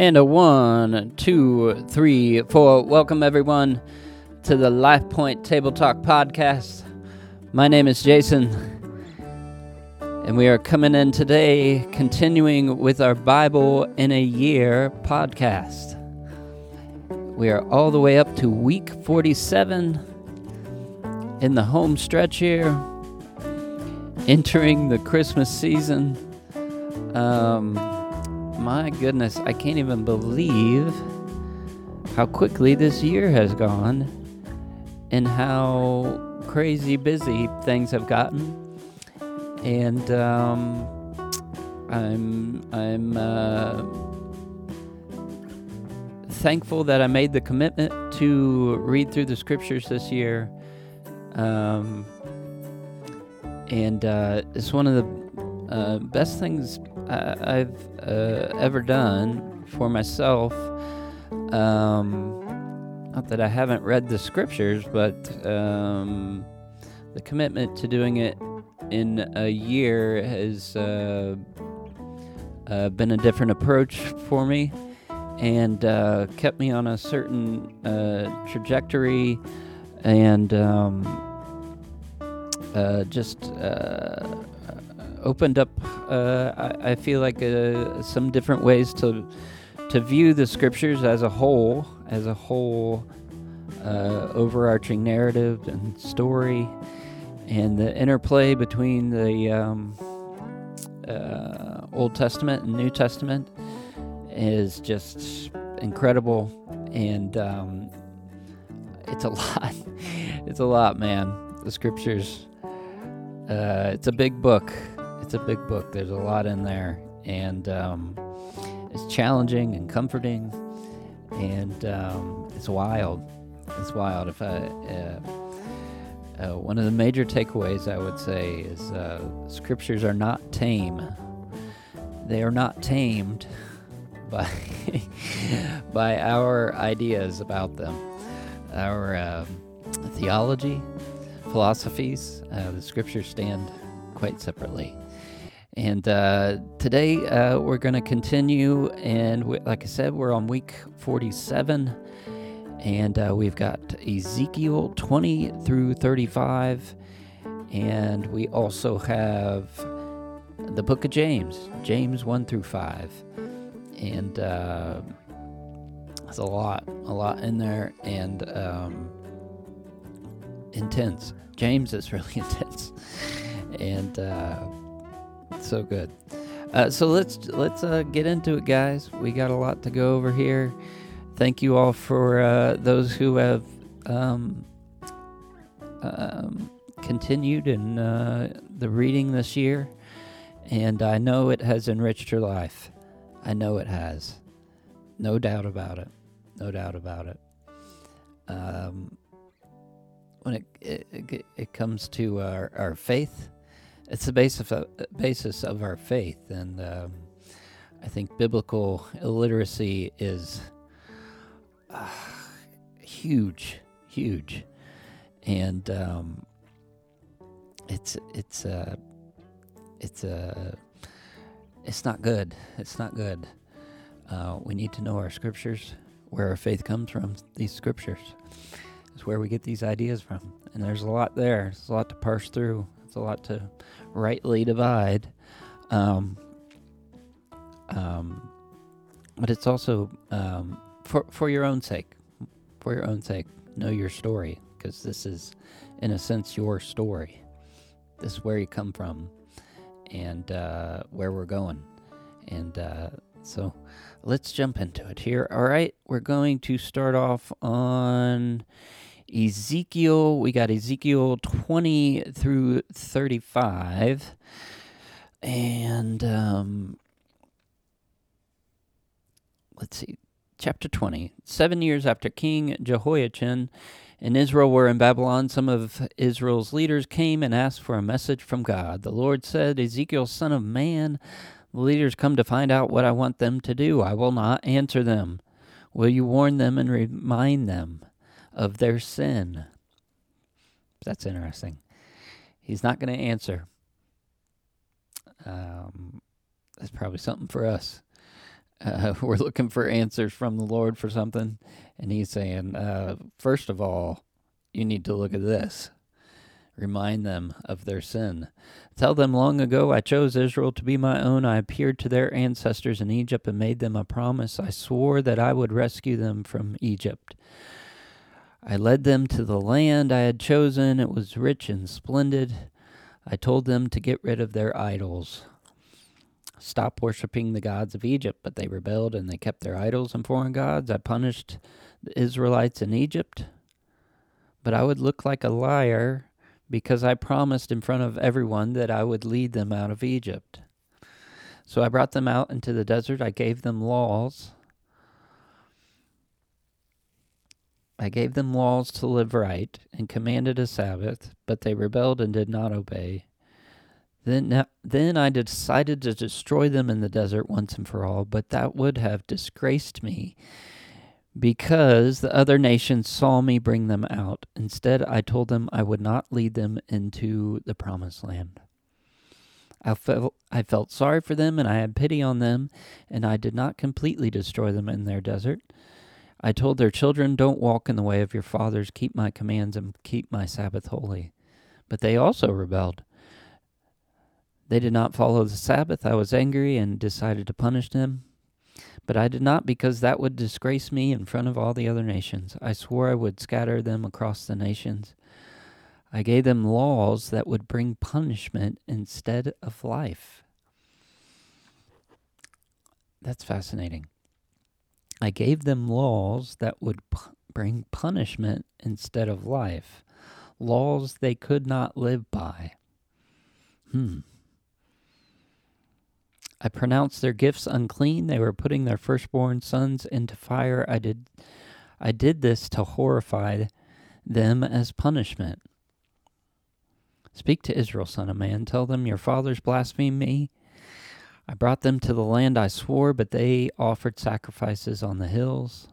And a one, two, three, four. Welcome, everyone, to the Life Point Table Talk podcast. My name is Jason, and we are coming in today, continuing with our Bible in a Year podcast. We are all the way up to week 47 in the home stretch here, entering the Christmas season. Um, my goodness, I can't even believe how quickly this year has gone and how crazy busy things have gotten. And um, I'm I'm uh, thankful that I made the commitment to read through the scriptures this year. Um, and uh, it's one of the uh, best things I, have uh, ever done for myself. Um, not that I haven't read the scriptures, but um, the commitment to doing it in a year has uh, uh, been a different approach for me and uh, kept me on a certain uh, trajectory and um, uh, just uh, opened up. I, I, feel like some different ways to to view the scriptures as a whole, as a whole overarching narrative and story, and the interplay between the um, Old Testament and New Testament is just incredible, and um, it's a lot. it's a lot, man. The scriptures. Uh, it's a big book. It's a big book. There's a lot in there, and um, it's challenging and comforting, and um, it's wild. It's wild. If I, uh, uh, one of the major takeaways I would say is uh, scriptures are not tame. They are not tamed by by our ideas about them, our uh, theology, philosophies. Uh, the scriptures stand quite separately. And uh, today uh, we're going to continue, and we, like I said, we're on week 47, and uh, we've got Ezekiel 20 through 35, and we also have the book of James, James 1 through 5 and uh, there's a lot, a lot in there, and um, intense. James is really intense, and uh, so good. Uh, so let's let's uh, get into it, guys. We got a lot to go over here. Thank you all for uh, those who have um, um, continued in uh, the reading this year, and I know it has enriched your life. I know it has. No doubt about it. No doubt about it. Um, when it, it, it comes to our, our faith, it's the basis of, basis of our faith. And um, I think biblical illiteracy is uh, huge, huge. And um, it's, it's, uh, it's uh, it's not good. It's not good. Uh, we need to know our scriptures, where our faith comes from. These scriptures is where we get these ideas from, and there's a lot there. There's a lot to parse through. It's a lot to rightly divide. Um, um, but it's also um, for for your own sake. For your own sake, know your story because this is, in a sense, your story. This is where you come from and uh, where we're going. And uh, so let's jump into it here. All right, we're going to start off on Ezekiel. We got Ezekiel 20 through 35. And um, let's see, chapter 20. Seven years after King Jehoiachin in Israel were in Babylon, some of Israel's leaders came and asked for a message from God. The Lord said, Ezekiel, son of man, the leaders come to find out what I want them to do. I will not answer them. Will you warn them and remind them of their sin? That's interesting. He's not going to answer. Um, that's probably something for us. uh, we're looking for answers from the Lord for something, and He's saying, uh, first of all, you need to look at this. Remind them of their sin. Tell them long ago I chose Israel to be my own. I appeared to their ancestors in Egypt and made them a promise. I swore that I would rescue them from Egypt. I led them to the land I had chosen. It was rich and splendid. I told them to get rid of their idols. Stop worshiping the gods of Egypt, but they rebelled and they kept their idols and foreign gods. I punished the Israelites in Egypt, but I would look like a liar because I promised in front of everyone that I would lead them out of Egypt. So I brought them out into the desert. I gave them laws. I gave them laws to live right and commanded a Sabbath, but they rebelled and did not obey. Then, then I decided to destroy them in the desert once and for all, but that would have disgraced me because the other nations saw me bring them out. Instead, I told them I would not lead them into the promised land. I felt, I felt sorry for them and I had pity on them, and I did not completely destroy them in their desert. I told their children, Don't walk in the way of your fathers, keep my commands, and keep my Sabbath holy. But they also rebelled. They did not follow the Sabbath. I was angry and decided to punish them. But I did not because that would disgrace me in front of all the other nations. I swore I would scatter them across the nations. I gave them laws that would bring punishment instead of life. That's fascinating. I gave them laws that would p- bring punishment instead of life, laws they could not live by. Hmm. I pronounced their gifts unclean. They were putting their firstborn sons into fire. I did I did this to horrify them as punishment. Speak to Israel, son of man. Tell them your fathers blasphemed me. I brought them to the land I swore, but they offered sacrifices on the hills.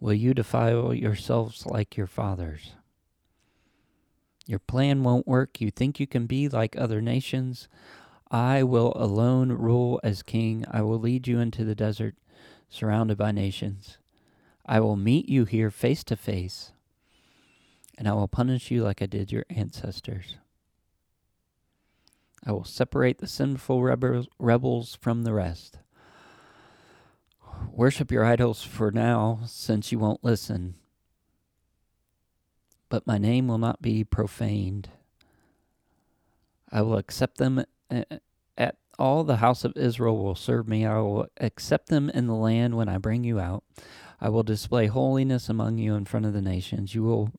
Will you defile yourselves like your fathers? Your plan won't work. You think you can be like other nations. I will alone rule as king. I will lead you into the desert, surrounded by nations. I will meet you here face to face, and I will punish you like I did your ancestors. I will separate the sinful rebels, from the rest. Worship your idols for now, since you won't listen. But my name will not be profaned. I will accept them uh, at all the house of Israel will serve me. I will accept them in the land when I bring you out. I will display holiness among you in front of the nations. You will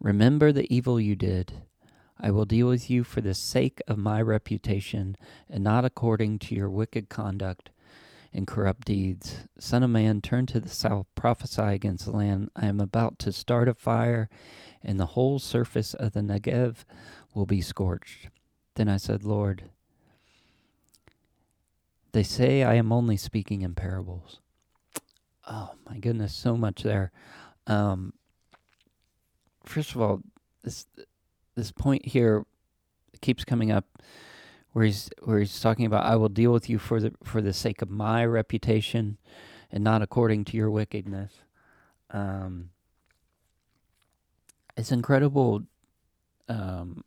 remember the evil you did. I will deal with you for the sake of my reputation and not according to your wicked conduct and corrupt deeds. Son of man, turn to the south, prophesy against the land. I am about to start a fire, and the whole surface of the Negev will be scorched. Then I said, Lord, they say I am only speaking in parables. Oh my goodness, so much there. Um, first of all, this this point here keeps coming up where he's where he's talking about I will deal with you for the for the sake of my reputation and not according to your wickedness. Um, it's incredible. Um,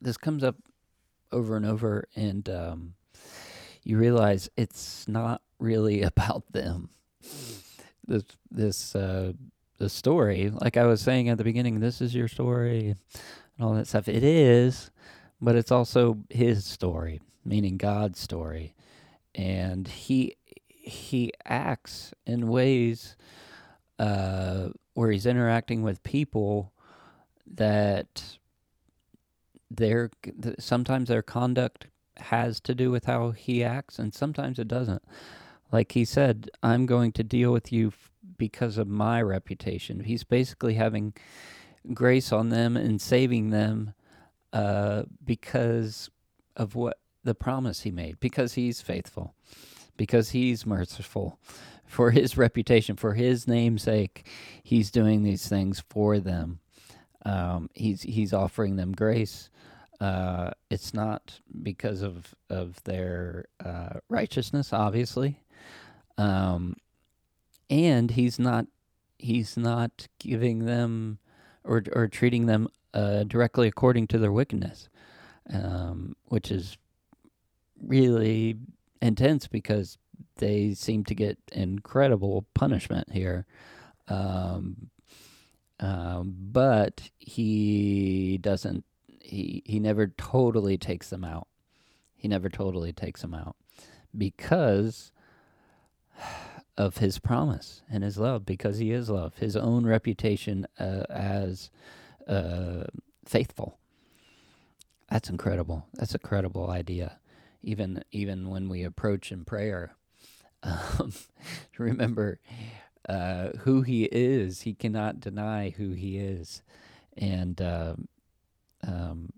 this comes up over and over, and um, you realize it's not really about them. This this uh, the story, like I was saying at the beginning, this is your story and all that stuff. It is, but it's also his story, meaning God's story, and he he acts in ways uh, where he's interacting with people that their sometimes their conduct has to do with how he acts and sometimes it doesn't. Like he said i'm going to deal with you f- because of my reputation. He's basically having grace on them and saving them uh, because of what the promise he made because he's faithful because he's merciful for his reputation for his namesake he's doing these things for them. Um, he's he's offering them grace. Uh, it's not because of of their uh, righteousness, obviously, Um, and he's not he's not giving them or or treating them uh, directly according to their wickedness, um, which is really intense because they seem to get incredible punishment here. Um, um, but he doesn't. He he never totally takes them out. He never totally takes them out because of his promise and his love, because he is love, his own reputation uh, as uh, faithful. That's incredible. That's a credible idea. Even even when we approach in prayer, um, remember uh, who he is. He cannot deny who he is, and um, um,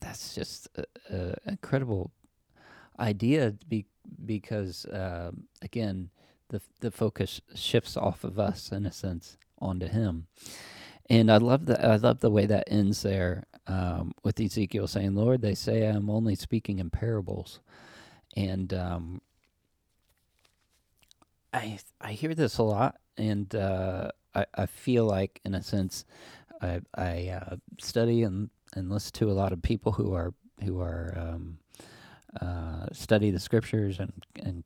that's just an incredible idea. Be, because uh, again, the the focus shifts off of us in a sense onto him. And I love the I love the way that ends there um, with Ezekiel saying, "Lord, they say I'm only speaking in parables," and um, I I hear this a lot, and uh, I I feel like in a sense I I uh, study and and listen to a lot of people who are who are um, uh, study the scriptures and and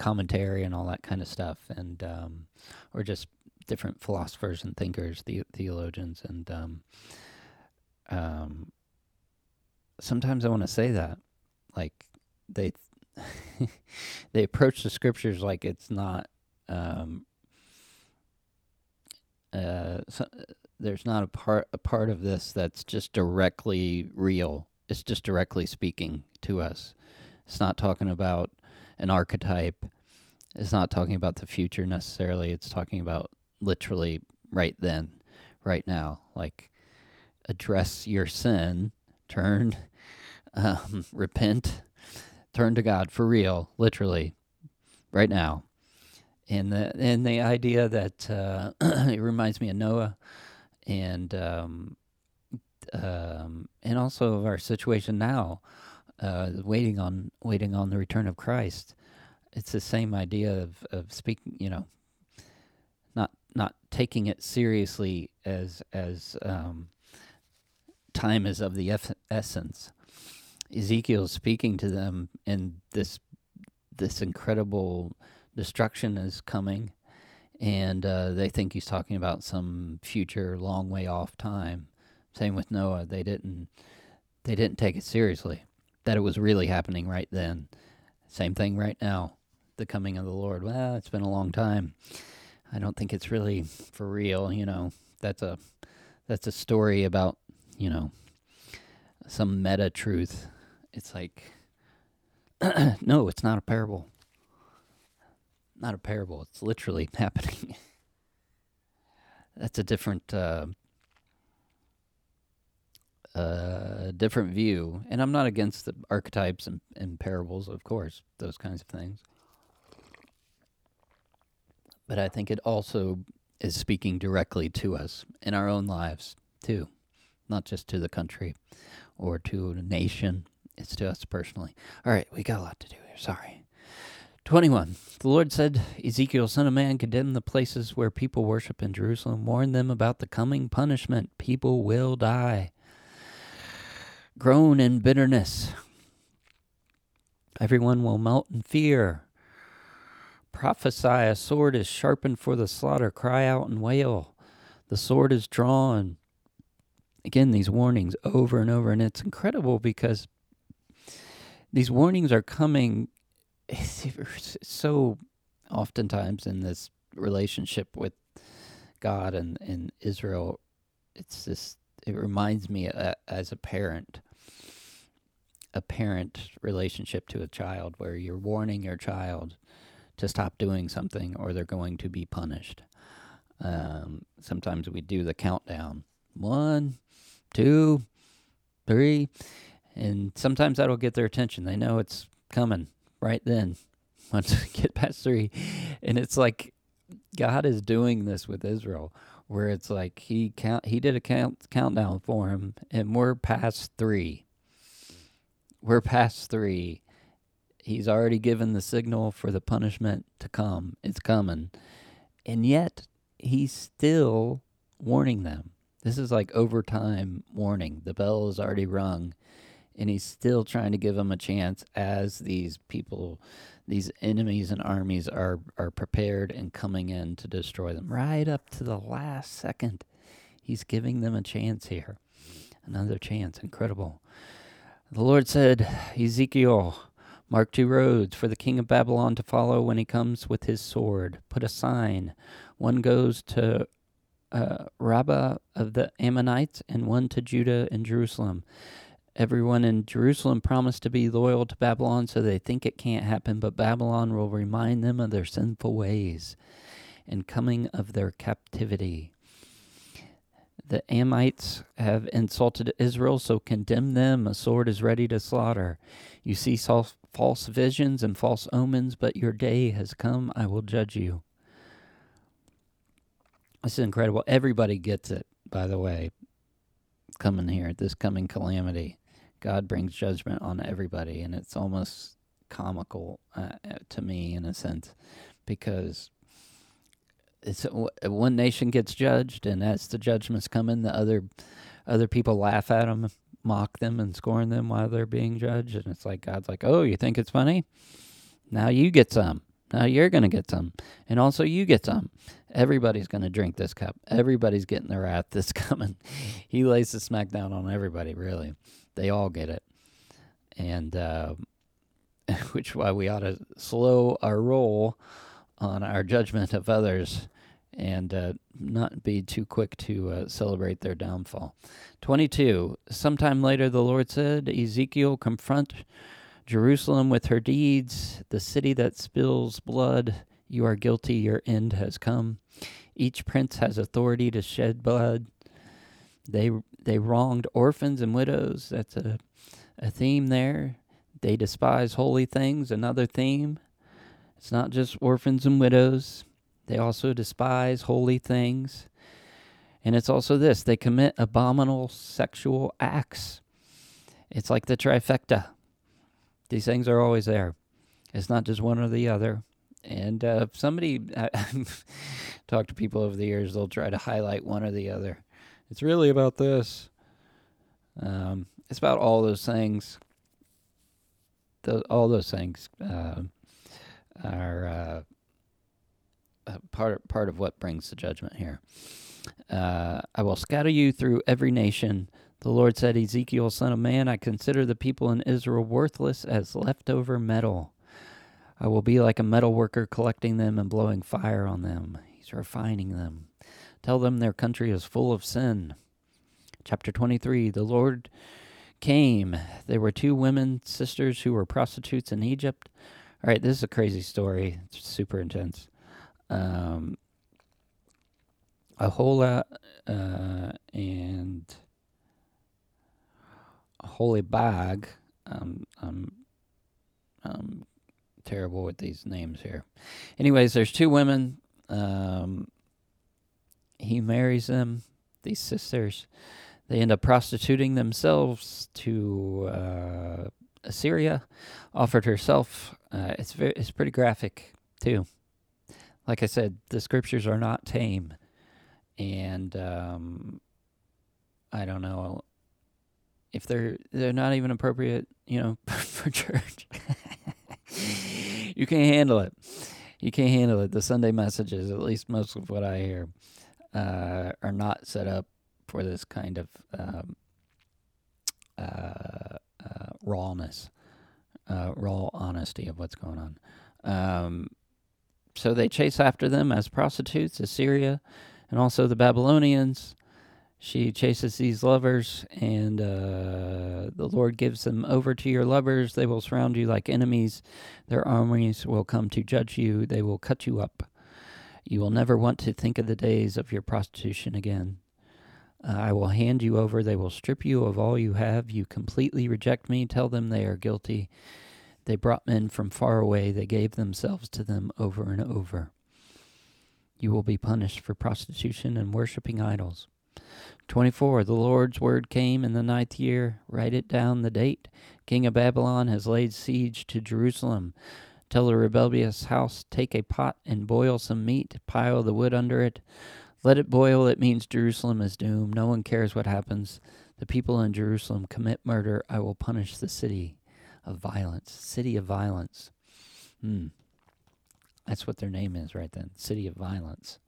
commentary and all that kind of stuff, and um, or just different philosophers and thinkers, the, theologians, and um, um, sometimes I want to say that, like they they approach the scriptures like it's not. Um, uh, so, there's not a part a part of this that's just directly real. It's just directly speaking to us. It's not talking about an archetype. It's not talking about the future necessarily. It's talking about literally right then, right now. Like, address your sin, turn, um, repent, turn to God for real, literally, right now. And the and the idea that uh, it reminds me of Noah, and um, um, and also of our situation now, uh, waiting on waiting on the return of Christ. It's the same idea of, of speaking, you know, not not taking it seriously as as um, time is of the eff- essence. Ezekiel speaking to them, and this this incredible destruction is coming, and uh, they think he's talking about some future long way off time. Same with Noah; they didn't they didn't take it seriously that it was really happening right then. Same thing right now, the coming of the Lord. Well, it's been a long time. I don't think it's really for real. You know, that's a that's a story about you know some meta truth. It's like no, it's not a parable. Not a parable. It's literally happening. that's a different uh, a different view. And I'm not against the archetypes and, and parables, of course, those kinds of things. But I think it also is speaking directly to us in our own lives, too, not just to the country or to a nation. It's to us personally. All right, we got a lot to do here. Sorry. 21. The Lord said, Ezekiel, son of man, condemn the places where people worship in Jerusalem. Warn them about the coming punishment. People will die groan in bitterness. Everyone will melt in fear. Prophesy, a sword is sharpened for the slaughter. Cry out and wail. The sword is drawn. Again, these warnings over and over. And it's incredible because these warnings are coming so oftentimes in this relationship with God and, and Israel. It's this, it reminds me uh, as a parent a parent relationship to a child where you're warning your child to stop doing something or they're going to be punished. Um, sometimes we do the countdown one, two, three, and sometimes that'll get their attention. They know it's coming right then once we get past three. And it's like God is doing this with Israel where it's like he count he did a count countdown for him and we're past three we're past three, He's already given the signal for the punishment to come. It's coming. And yet, he's still warning them. This is like overtime warning. The bell is already rung, and he's still trying to give them a chance as these people, these enemies and armies are, are prepared and coming in to destroy them. Right up to the last second, he's giving them a chance here. Another chance. Incredible. The Lord said, Ezekiel, mark two roads for the king of Babylon to follow when he comes with his sword. Put a sign. One goes to uh, Rabbah of the Ammonites, and one to Judah and Jerusalem. Everyone in Jerusalem promised to be loyal to Babylon, so they think it can't happen, but Babylon will remind them of their sinful ways and coming of their captivity. The Amites have insulted Israel, so condemn them. A sword is ready to slaughter. You see false visions and false omens, but your day has come. I will judge you. This is incredible. Everybody gets it, by the way, coming here, this coming calamity. God brings judgment on everybody, and it's almost comical uh, to me in a sense because it's one nation gets judged, and as the judgments come in, the other other people laugh at them, mock them, and scorn them while they're being judged. And it's like God's like, "Oh, you think it's funny? Now you get some. Now you're gonna get some, and also you get some. Everybody's gonna drink this cup. Everybody's getting their wrath that's coming. he lays the smack down on everybody. Really, they all get it, and uh, which why we ought to slow our roll on our judgment of others and uh, not be too quick to uh, celebrate their downfall. 22. Sometime later, the Lord said, Ezekiel, confront Jerusalem with her deeds, the city that spills blood. You are guilty, your end has come. Each prince has authority to shed blood. They they wronged orphans and widows. That's a a theme there. They despise holy things, another theme. It's not just orphans and widows, they also despise holy things. And it's also this they commit abominable sexual acts. It's like the trifecta. These things are always there. It's not just one or the other. And uh, somebody, talked to people over the years, they'll try to highlight one or the other. It's really about this. Um, it's about all those things. The, all those things. Uh, are uh, part part of what brings the judgment here. Uh, I will scatter you through every nation. The Lord said, Ezekiel, son of man, I consider the people in Israel worthless as leftover metal. I will be like a metal worker collecting them and blowing fire on them. He's refining them. Tell them their country is full of sin. Chapter 23 The Lord came. There were two women sisters who were prostitutes in Egypt. All right, this is a crazy story. It's super intense. Um, Aholah uh, and Aholibah. Um, I'm, I'm terrible with these names here. Anyways, there's two women. Um, he marries them, these sisters. They end up prostituting themselves to uh, Assyria, offered herself. Uh, it's very, it's pretty graphic too. Like I said, the scriptures are not tame, and um, I don't know if they're they're not even appropriate, you know, for church. you can't handle it. You can't handle it. The Sunday messages, at least most of what I hear, uh, are not set up for this kind of um, uh, uh, rawness, uh, raw honesty of what's going on. Um, so they chase after them as prostitutes, Assyria, and also the Babylonians. She chases these lovers, and uh, the Lord gives them over to your lovers. They will surround you like enemies. Their armies will come to judge you. They will cut you up. You will never want to think of the days of your prostitution again. Uh, I will hand you over. They will strip you of all you have. You completely reject me. Tell them they are guilty. They brought men from far away. They gave themselves to them over and over. You will be punished for prostitution and worshiping idols. 24. The Lord's word came in the ninth year. Write it down, the date. King of Babylon has laid siege to Jerusalem. Tell the rebellious house, take a pot and boil some meat, pile the wood under it. Let it boil, it means Jerusalem is doomed. No one cares what happens. The people in Jerusalem commit murder. I will punish the city of violence. City of violence. Hmm. That's what their name is right then. City of violence.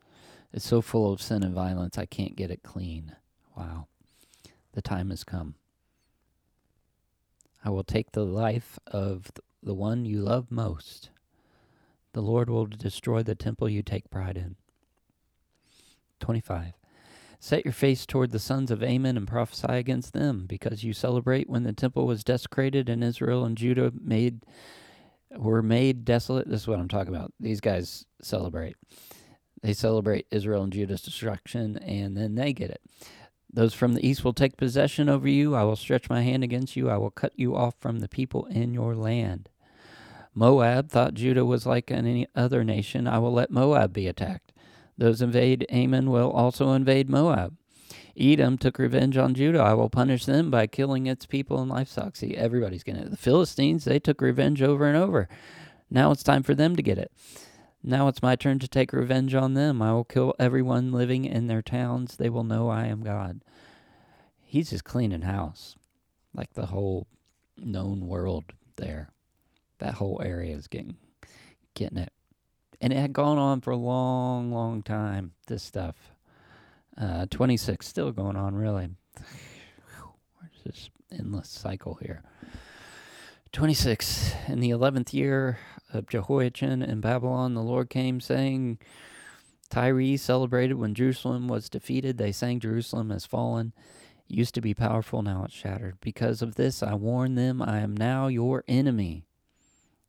It's so full of sin and violence, I can't get it clean. Wow. The time has come. I will take the life of the one you love most. The Lord will destroy the temple you take pride in. 25. Set your face toward the sons of Ammon and prophesy against them, because you celebrate when the temple was desecrated and Israel and Judah made were made desolate. This is what I'm talking about. These guys celebrate. They celebrate Israel and Judah's destruction, and then they get it. Those from the east will take possession over you. I will stretch my hand against you. I will cut you off from the people in your land. Moab thought Judah was like any other nation. I will let Moab be attacked. Those invade Ammon will also invade Moab. Edom took revenge on Judah. I will punish them by killing its people and livestock. See, everybody's going to. The Philistines, they took revenge over and over. Now it's time for them to get it. Now it's my turn to take revenge on them. I will kill everyone living in their towns. They will know I am God. He's just cleaning house. Like the whole known world there. That whole area is getting getting it. And it had gone on for a long, long time, this stuff. Uh, 26, still going on, really. This endless cycle here? 26. In the 11th year of Jehoiachin in Babylon, the Lord came saying, Tyre celebrated when Jerusalem was defeated. They sang, Jerusalem has fallen. It used to be powerful, now it's shattered. Because of this, I warn them, I am now your enemy.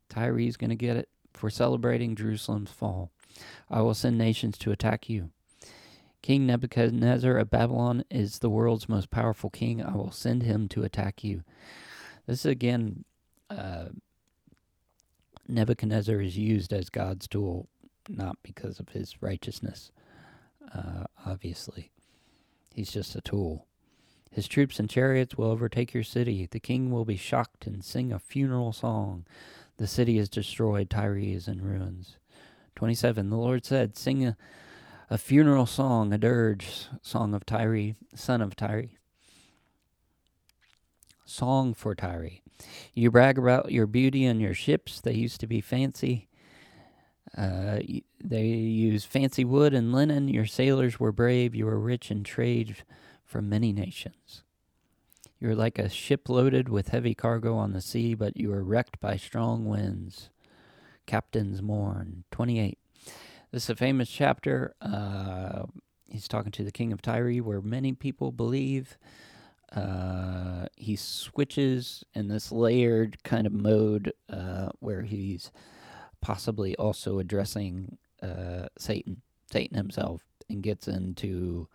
Tyre's going to get it for celebrating Jerusalem's fall. I will send nations to attack you. King Nebuchadnezzar of Babylon is the world's most powerful king. I will send him to attack you. This is again uh, Nebuchadnezzar is used as God's tool, not because of his righteousness, uh, obviously. He's just a tool. His troops and chariots will overtake your city. The king will be shocked and sing a funeral song. The city is destroyed, Tyre is in ruins. 27. The Lord said, Sing a, a funeral song, a dirge, song of Tyre, son of Tyre. Song for Tyre. You brag about your beauty and your ships. They used to be fancy. Uh, they used fancy wood and linen. Your sailors were brave. You were rich in trade from many nations. You are like a ship loaded with heavy cargo on the sea, but you are wrecked by strong winds. Captains mourn. 28. This is a famous chapter. Uh, he's talking to the king of Tyre, where many people believe uh, he switches in this layered kind of mode uh, where he's possibly also addressing uh, Satan, Satan himself, and gets into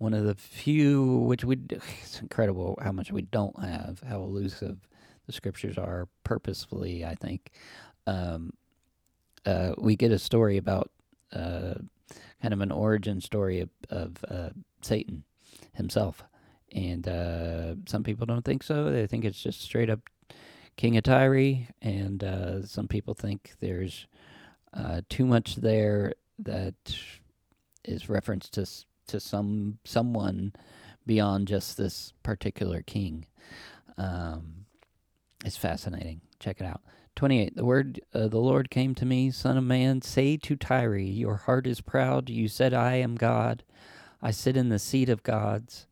one of the few, which we, it's incredible how much we don't have, how elusive the scriptures are purposefully, I think. Um, uh, we get a story about uh, kind of an origin story of, of uh, Satan himself and uh, some people don't think so. They think it's just straight up King of Tyre, and uh, some people think there's uh, too much there that is reference to to some someone beyond just this particular king. Um, it's fascinating. Check it out. 28. The word uh, the Lord came to me, Son of man, say to Tyre, Your heart is proud. You said, I am God. I sit in the seat of gods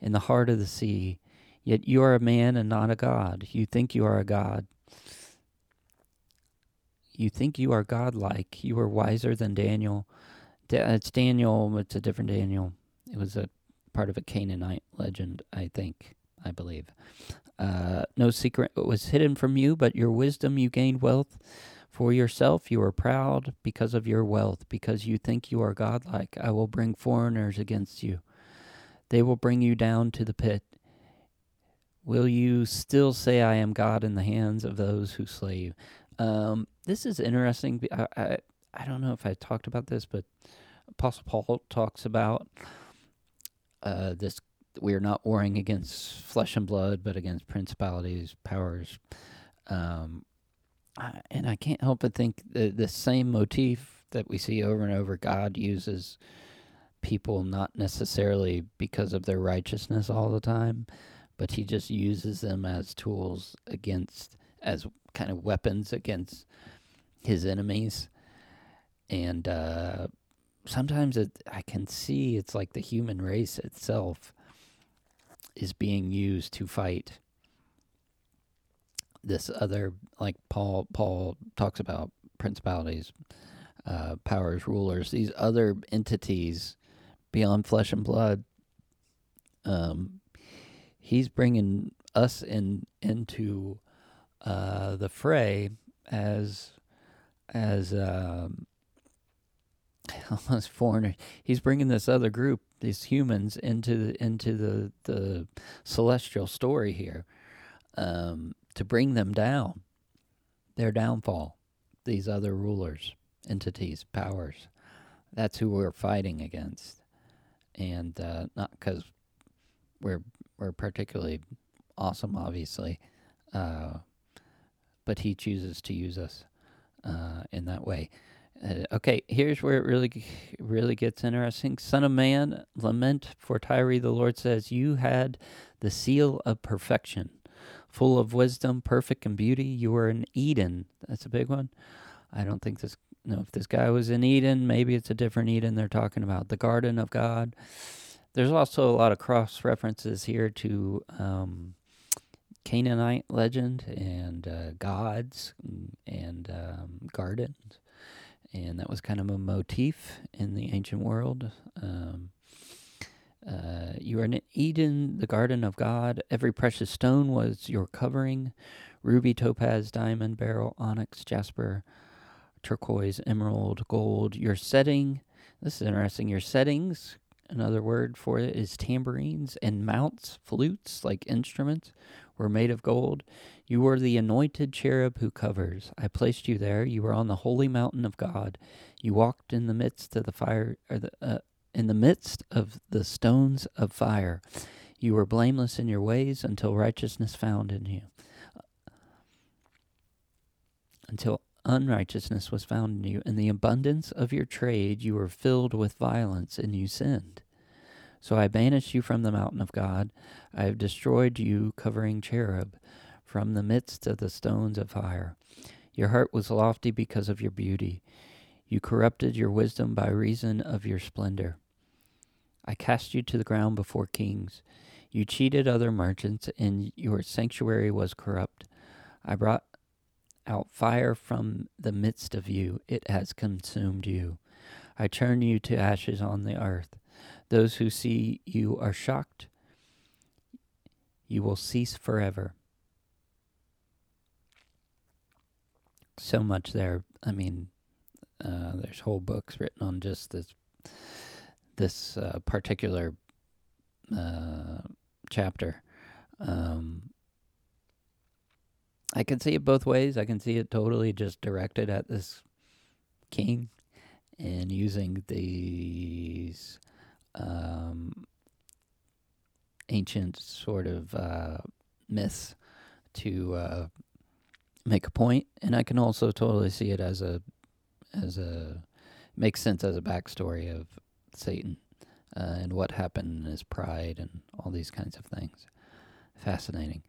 in the heart of the sea. Yet you are a man and not a God. You think you are a God. You think you are godlike. You are wiser than Daniel. It's Daniel, it's a different Daniel. It was a part of a Canaanite legend, I think, I believe. Uh, no secret was hidden from you, but your wisdom you gained wealth for yourself. You are proud because of your wealth, because you think you are godlike. I will bring foreigners against you they will bring you down to the pit. Will you still say, I am God in the hands of those who slay you? Um, this is interesting. I, I, I don't know if I talked about this, but Apostle Paul talks about uh, this we are not warring against flesh and blood, but against principalities, powers. Um, and I can't help but think the the same motif that we see over and over. God uses people not necessarily because of their righteousness all the time, but He just uses them as tools against, as kind of weapons against His enemies. And uh, sometimes it, I can see it's like the human race itself is being used to fight this other like Paul Paul talks about principalities, uh, powers, rulers, these other entities beyond flesh and blood. Um, he's bringing us in into uh, the fray as as um, as foreigners. He's bringing this other group, these humans, into the, into the the celestial story here, um, to bring them down, their downfall. These other rulers, entities, powers. That's who we're fighting against, and uh, not because we're we're particularly awesome, obviously, uh, but he chooses to use us uh, in that way. Uh, okay, here's where it really, really gets interesting. Son of man, lament for Tyre. The Lord says, "You had the seal of perfection, full of wisdom, perfect in beauty. You were in Eden. That's a big one. I don't think this. No, if this guy was in Eden, maybe it's a different Eden they're talking about. The Garden of God. There's also a lot of cross references here to um, Canaanite legend and uh, gods and um, gardens and that was kind of a motif in the ancient world. Um, uh, you are in Eden, the garden of God. Every precious stone was your covering ruby, topaz, diamond, beryl, onyx, jasper, turquoise, emerald, gold. Your setting, this is interesting, your settings, another word for it is tambourines and mounts, flutes, like instruments, were made of gold. You were the anointed cherub who covers. I placed you there. You were on the holy mountain of God. You walked in the midst of the fire, or the, uh, in the midst of the stones of fire. You were blameless in your ways until righteousness found in you. Until unrighteousness was found in you. In the abundance of your trade, you were filled with violence and you sinned. So I banished you from the mountain of God. I have destroyed you, covering cherub from the midst of the stones of fire. Your heart was lofty because of your beauty. You corrupted your wisdom by reason of your splendor. I cast you to the ground before kings. You cheated other merchants, and your sanctuary was corrupt. I brought out fire from the midst of you. It has consumed you. I turn you to ashes on the earth. Those who see you are shocked. You will cease forever. So much there. I mean, uh, there's whole books written on just this this uh, particular uh, chapter. Um, I can see it both ways. I can see it totally just directed at this king and using these um, ancient sort of uh, myths to uh, make a point, and I can also totally see it as a as a makes sense as a backstory of Satan uh, and what happened in his pride and all these kinds of things. Fascinating.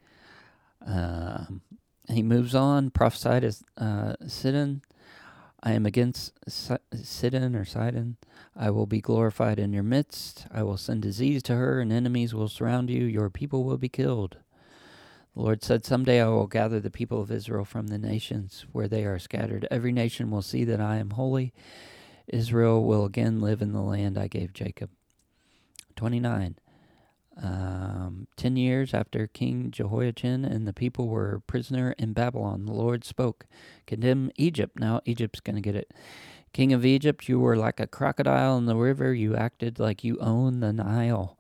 Um, he moves on, prophesied as uh, Sidon. I am against Sidon or Sidon. I will be glorified in your midst. I will send disease to her, and enemies will surround you. Your people will be killed. The Lord said, Someday I will gather the people of Israel from the nations where they are scattered. Every nation will see that I am holy. Israel will again live in the land I gave Jacob. 29. Um, ten years after King Jehoiachin and the people were prisoner in Babylon, the Lord spoke, Condemn Egypt. Now Egypt's going to get it. King of Egypt, you were like a crocodile in the river. You acted like you owned the Nile.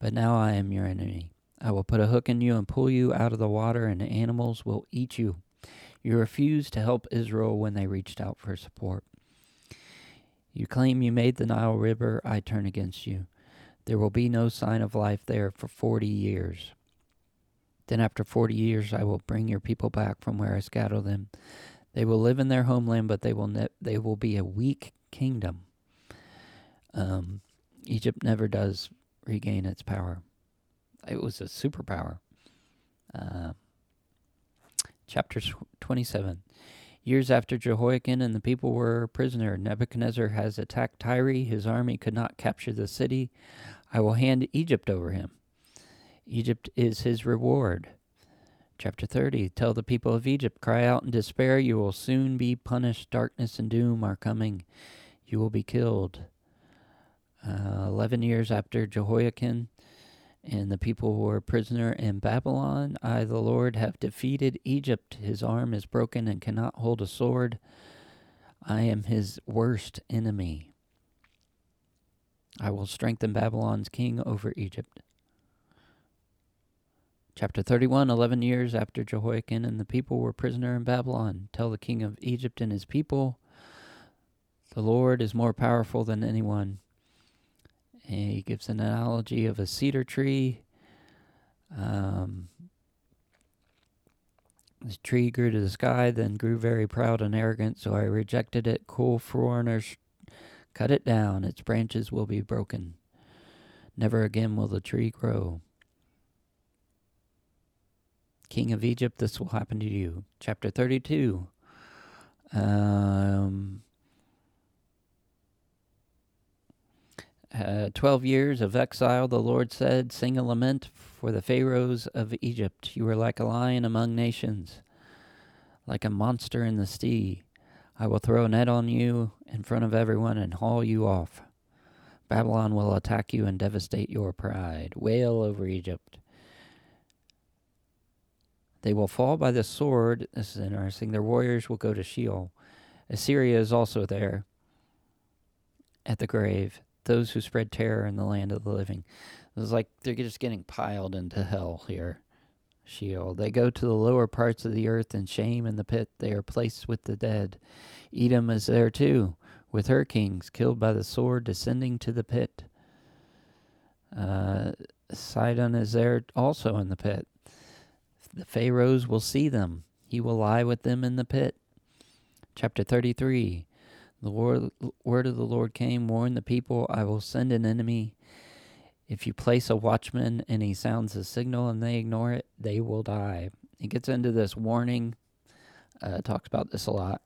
But now I am your enemy. I will put a hook in you and pull you out of the water, and the animals will eat you. You refused to help Israel when they reached out for support. You claim you made the Nile River. I turn against you. There will be no sign of life there for forty years. Then after forty years I will bring your people back from where I scattered them. They will live in their homeland, but they will ne- they will be a weak kingdom. Um, Egypt never does regain its power. It was a superpower. Uh, chapter 27. Years after Jehoiakim and the people were prisoner, Nebuchadnezzar has attacked Tyre. His army could not capture the city. I will hand Egypt over him. Egypt is his reward. Chapter 30 Tell the people of Egypt, cry out in despair, you will soon be punished. Darkness and doom are coming. You will be killed. Uh, Eleven years after Jehoiakim and the people were prisoner in Babylon. I, the Lord, have defeated Egypt. His arm is broken and cannot hold a sword. I am his worst enemy. I will strengthen Babylon's king over Egypt. Chapter 31 Eleven years after Jehoiakim and the people were prisoner in Babylon. Tell the king of Egypt and his people, The Lord is more powerful than anyone. He gives an analogy of a cedar tree. Um, this tree grew to the sky, then grew very proud and arrogant, so I rejected it. Cool foreigners, cut it down. Its branches will be broken. Never again will the tree grow. King of Egypt, this will happen to you. Chapter 32. Um, uh, Twelve years of exile, the Lord said, Sing a lament for the Pharaohs of Egypt. You were like a lion among nations, like a monster in the sea. I will throw a net on you in front of everyone and haul you off. Babylon will attack you and devastate your pride. Wail over Egypt. They will fall by the sword. This is interesting. Their warriors will go to Sheol. Assyria is also there at the grave those who spread terror in the land of the living. It's like they're just getting piled into hell here. Sheol. They go to the lower parts of the earth in shame in the pit. They are placed with the dead. Edom is there too, with her kings killed by the sword, descending to the pit. Uh, Sidon is there also in the pit. The Pharaohs will see them. He will lie with them in the pit. Chapter 33 the word, of the Lord came, warn the people, I will send an enemy. If you place a watchman and he sounds a signal and they ignore it, they will die. He gets into this warning, uh, talks about this a lot.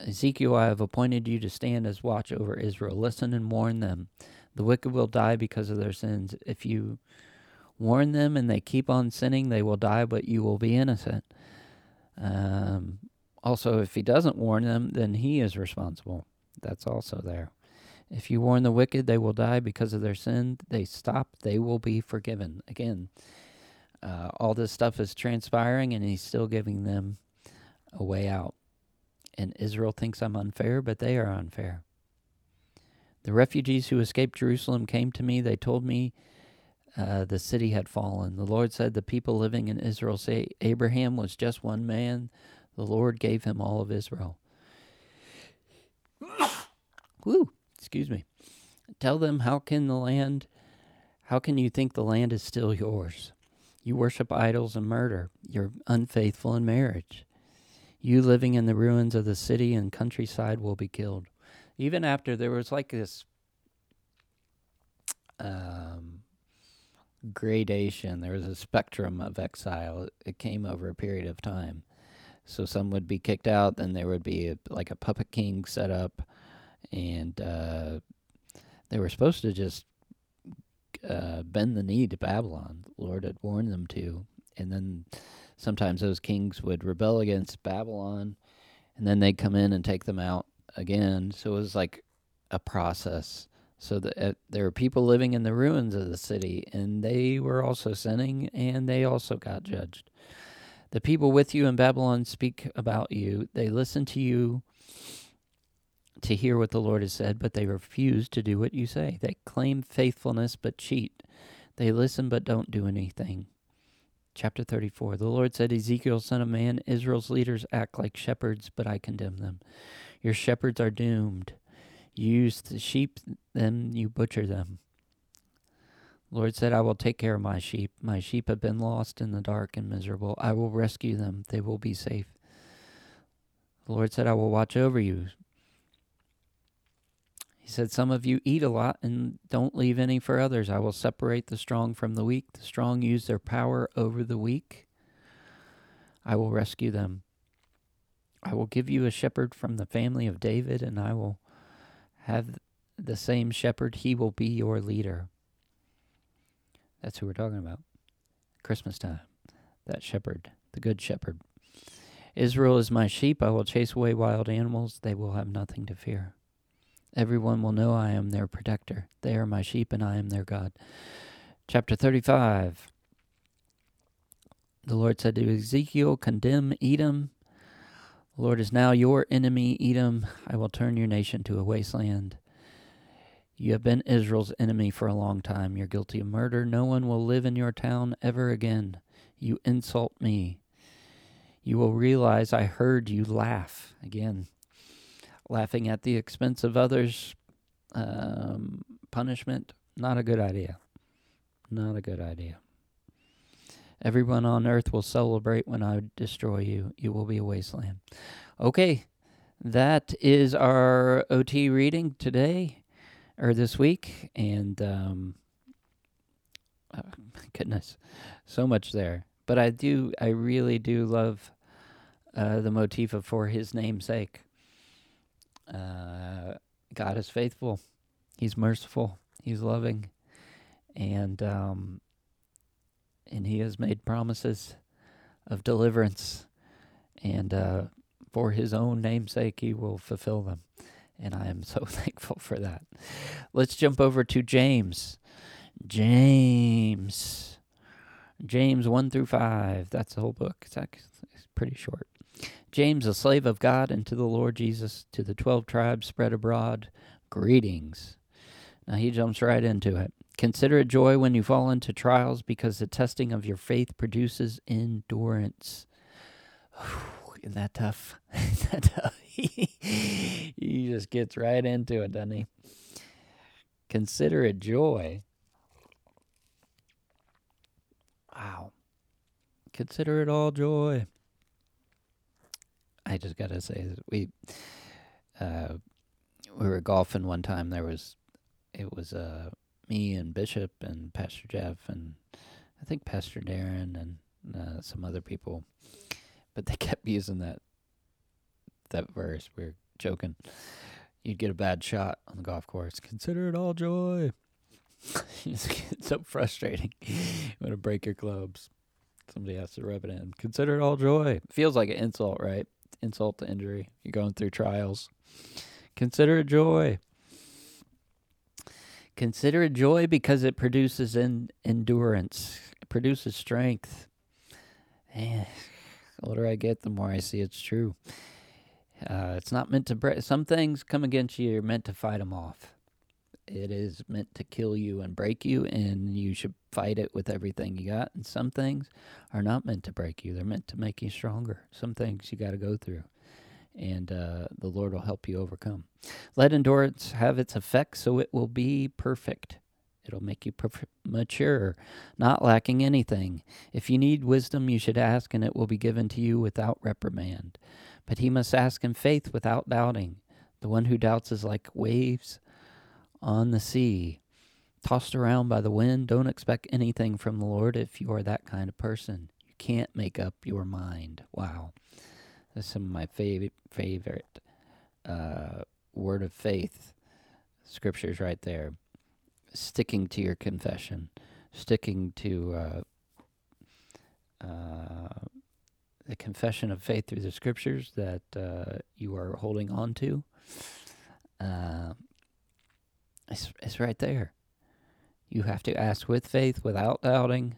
Ezekiel, I have appointed you to stand as watch over Israel. Listen and warn them. The wicked will die because of their sins. If you warn them and they keep on sinning, they will die, but you will be innocent. Um, also, if he doesn't warn them, then he is responsible. That's also there. If you warn the wicked, they will die because of their sin. They stop, they will be forgiven. Again, uh, all this stuff is transpiring, and he's still giving them a way out. And Israel thinks I'm unfair, but they are unfair. The refugees who escaped Jerusalem came to me. They told me uh, the city had fallen. The Lord said, The people living in Israel say, Abraham was just one man. The Lord gave him all of Israel. Woo, excuse me. Tell them how can the land how can you think the land is still yours? You worship idols and murder. You're unfaithful in marriage. You living in the ruins of the city and countryside will be killed. Even after there was like this um, gradation, there was a spectrum of exile. It came over a period of time. So some would be kicked out, then there would be a, like a puppet king set up, and uh, they were supposed to just uh, bend the knee to Babylon. The Lord had warned them to, and then sometimes those kings would rebel against Babylon, and then they'd come in and take them out again. So it was like a process. So that uh, there were people living in the ruins of the city, and they were also sinning, and they also got judged. The people with you in Babylon speak about you. They listen to you to hear what the Lord has said, but they refuse to do what you say. They claim faithfulness but cheat. They listen but don't do anything. Chapter 34 The Lord said, Ezekiel, son of man, Israel's leaders act like shepherds, but I condemn them. Your shepherds are doomed. You use the sheep, then you butcher them. Lord said, I will take care of my sheep. My sheep have been lost in the dark and miserable. I will rescue them. They will be safe. The Lord said, I will watch over you. He said, Some of you eat a lot and don't leave any for others. I will separate the strong from the weak. The strong use their power over the weak. I will rescue them. I will give you a shepherd from the family of David, and I will have the same shepherd. He will be your leader. That's who we're talking about. Christmas time. That shepherd, the good shepherd. Israel is my sheep. I will chase away wild animals. They will have nothing to fear. Everyone will know I am their protector. They are my sheep, and I am their God. Chapter 35. The Lord said to Ezekiel, Condemn Edom. The Lord is now your enemy, Edom. I will turn your nation to a wasteland. You have been Israel's enemy for a long time. You're guilty of murder. No one will live in your town ever again. You insult me. You will realize I heard you laugh. Again, laughing at the expense of others. Um, punishment, not a good idea. Not a good idea. Everyone on earth will celebrate when I destroy you. You will be a wasteland. Okay, that is our OT reading today or this week, and um, oh, goodness, so much there. But I do, I really do love uh, the motif of for His name's sake. Uh, God is faithful. He's merciful. He's loving, and um, and He has made promises of deliverance, and uh, for His own namesake, He will fulfill them and I am so thankful for that. Let's jump over to James. James. James 1 through 5. That's the whole book. It's, it's pretty short. James, a slave of God and to the Lord Jesus, to the 12 tribes spread abroad, greetings. Now he jumps right into it. Consider it joy when you fall into trials because the testing of your faith produces endurance. Isn't that tough? Isn't that tough? he just gets right into it, doesn't he? Consider it joy. Wow. Consider it all joy. I just gotta say we uh, we were golfing one time. There was it was uh, me and Bishop and Pastor Jeff and I think Pastor Darren and uh, some other people, but they kept using that that verse. We are joking. You'd get a bad shot on the golf course. Consider it all joy. it's so frustrating. you want to break your clubs. Somebody has to rub it in. Consider it all joy. Feels like an insult, right? Insult to injury. You're going through trials. Consider it joy. Consider it joy because it produces in, endurance. It produces strength. Man, the older I get, the more I see it's true. Uh, it's not meant to break. Some things come against you, you're meant to fight them off. It is meant to kill you and break you, and you should fight it with everything you got. And some things are not meant to break you, they're meant to make you stronger. Some things you got to go through, and uh, the Lord will help you overcome. Let endurance have its effect so it will be perfect. It'll make you perf- mature, not lacking anything. If you need wisdom, you should ask, and it will be given to you without reprimand. But he must ask in faith without doubting. The one who doubts is like waves on the sea, tossed around by the wind. Don't expect anything from the Lord if you are that kind of person. You can't make up your mind. Wow. That's some of my favorite favorite uh, word of faith scriptures right there. Sticking to your confession, sticking to uh, uh, the confession of faith through the scriptures that uh, you are holding on to. Uh, it's, it's right there. You have to ask with faith, without doubting.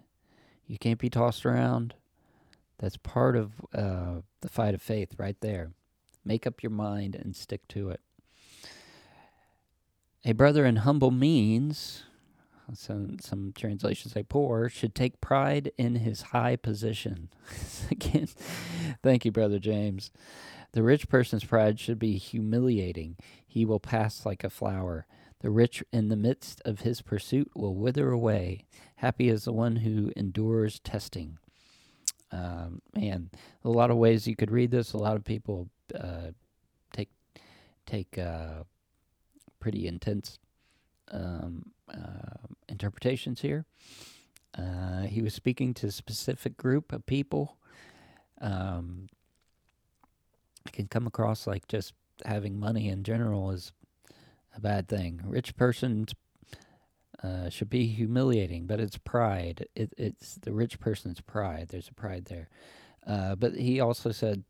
You can't be tossed around. That's part of uh, the fight of faith right there. Make up your mind and stick to it. A brother in humble means some some translations say poor should take pride in his high position. Again, thank you, brother James. The rich person's pride should be humiliating. He will pass like a flower. The rich in the midst of his pursuit will wither away. Happy is the one who endures testing. Um, man, a lot of ways you could read this. A lot of people uh, take take uh, pretty intense um, uh, interpretations here. Uh, he was speaking to a specific group of people. Um, it can come across like just having money in general is a bad thing. Rich person uh, should be humiliating, but it's pride. It, it's the rich person's pride. There's a pride there. Uh, but he also said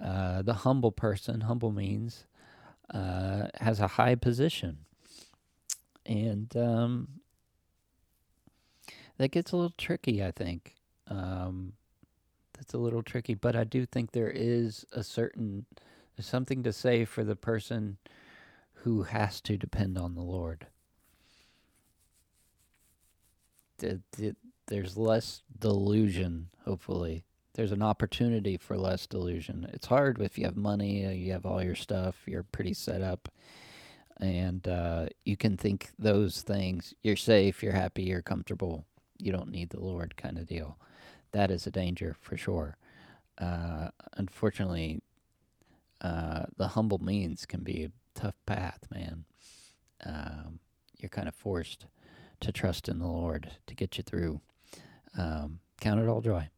uh, the humble person, humble means, uh, has a high position. And um, that gets a little tricky, I think. Um, that's a little tricky, but I do think there is a certain, something to say for the person who has to depend on the Lord. There's less delusion, hopefully. There's an opportunity for less delusion. It's hard if you have money, uh, you have all your stuff, you're pretty set up, and uh, you can think those things. You're safe, you're happy, you're comfortable. You don't need the Lord, kind of deal. That is a danger for sure. Uh, unfortunately, uh, the humble means can be a tough path, man. Um, you're kind of forced to trust in the Lord to get you through. Um, count it all joy.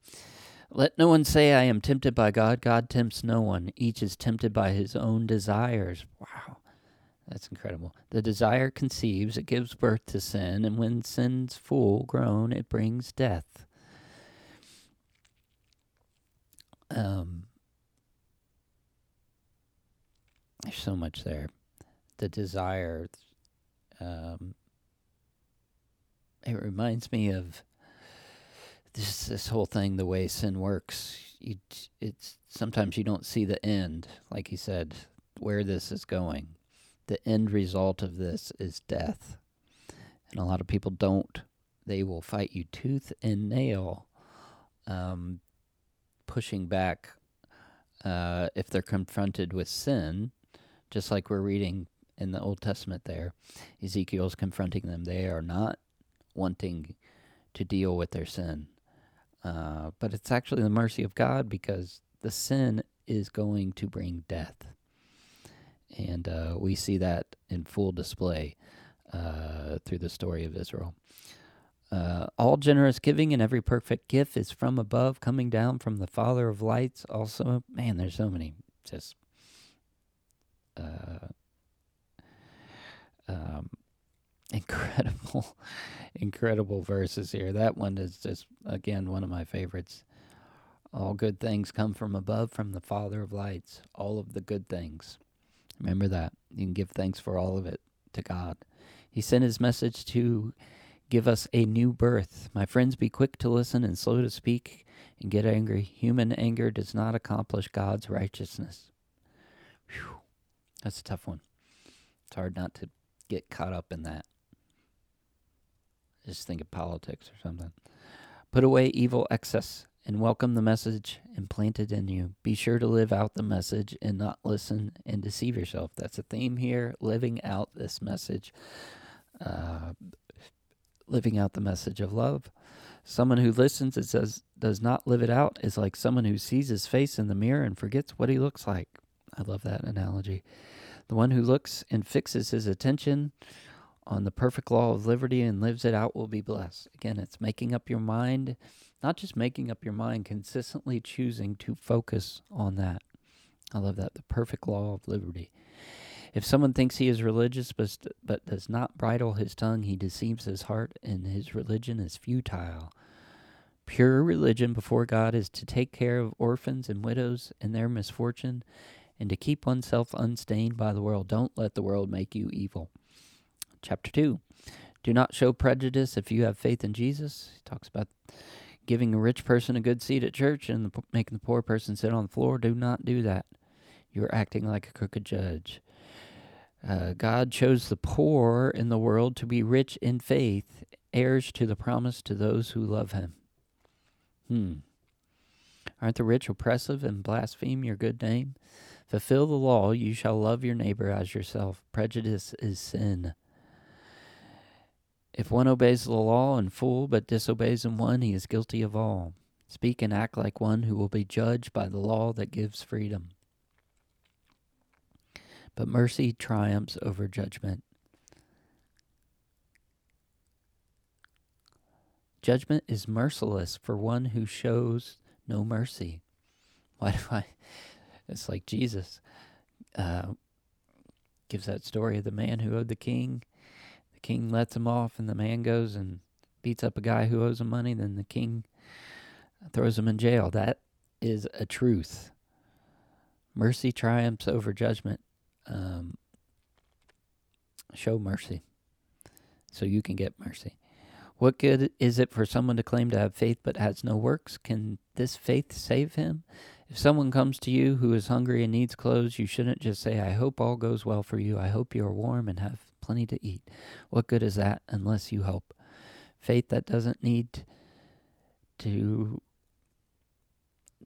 Let no one say, I am tempted by God. God tempts no one. Each is tempted by his own desires. Wow. That's incredible. The desire conceives, it gives birth to sin, and when sin's full grown, it brings death. Um, there's so much there. The desire, um, it reminds me of this this whole thing, the way sin works. You, it's sometimes you don't see the end, like he said, where this is going. The end result of this is death, and a lot of people don't. They will fight you tooth and nail, um, pushing back uh, if they're confronted with sin, just like we're reading in the Old Testament. There, Ezekiel's confronting them. They are not wanting to deal with their sin. Uh, but it's actually the mercy of God because the sin is going to bring death. And uh, we see that in full display uh, through the story of Israel. Uh, all generous giving and every perfect gift is from above, coming down from the Father of lights. Also, man, there's so many just uh, um, incredible, incredible verses here. That one is just, again, one of my favorites. All good things come from above, from the Father of lights. All of the good things. Remember that. You can give thanks for all of it to God. He sent his message to give us a new birth. My friends, be quick to listen and slow to speak and get angry. Human anger does not accomplish God's righteousness. Whew. That's a tough one. It's hard not to get caught up in that. Just think of politics or something. Put away evil excess and welcome the message implanted in you. Be sure to live out the message and not listen and deceive yourself. That's a theme here, living out this message, uh, living out the message of love. Someone who listens and says does not live it out is like someone who sees his face in the mirror and forgets what he looks like. I love that analogy. The one who looks and fixes his attention on the perfect law of liberty and lives it out will be blessed. Again, it's making up your mind, not just making up your mind, consistently choosing to focus on that. I love that. The perfect law of liberty. If someone thinks he is religious but, but does not bridle his tongue, he deceives his heart, and his religion is futile. Pure religion before God is to take care of orphans and widows in their misfortune and to keep oneself unstained by the world. Don't let the world make you evil. Chapter 2 Do not show prejudice if you have faith in Jesus. He talks about giving a rich person a good seat at church and the, making the poor person sit on the floor. Do not do that. You're acting like a crooked judge. Uh, God chose the poor in the world to be rich in faith, heirs to the promise to those who love him. Hmm. Aren't the rich oppressive and blaspheme your good name? Fulfill the law, you shall love your neighbor as yourself. Prejudice is sin. If one obeys the law in full but disobeys in one, he is guilty of all. Speak and act like one who will be judged by the law that gives freedom. But mercy triumphs over judgment. Judgment is merciless for one who shows no mercy. Why do I? It's like Jesus uh, gives that story of the man who owed the king. King lets him off, and the man goes and beats up a guy who owes him money. Then the king throws him in jail. That is a truth. Mercy triumphs over judgment. Um, show mercy so you can get mercy. What good is it for someone to claim to have faith but has no works? Can this faith save him? If someone comes to you who is hungry and needs clothes, you shouldn't just say, I hope all goes well for you. I hope you are warm and have plenty to eat. What good is that unless you help? Faith that doesn't need to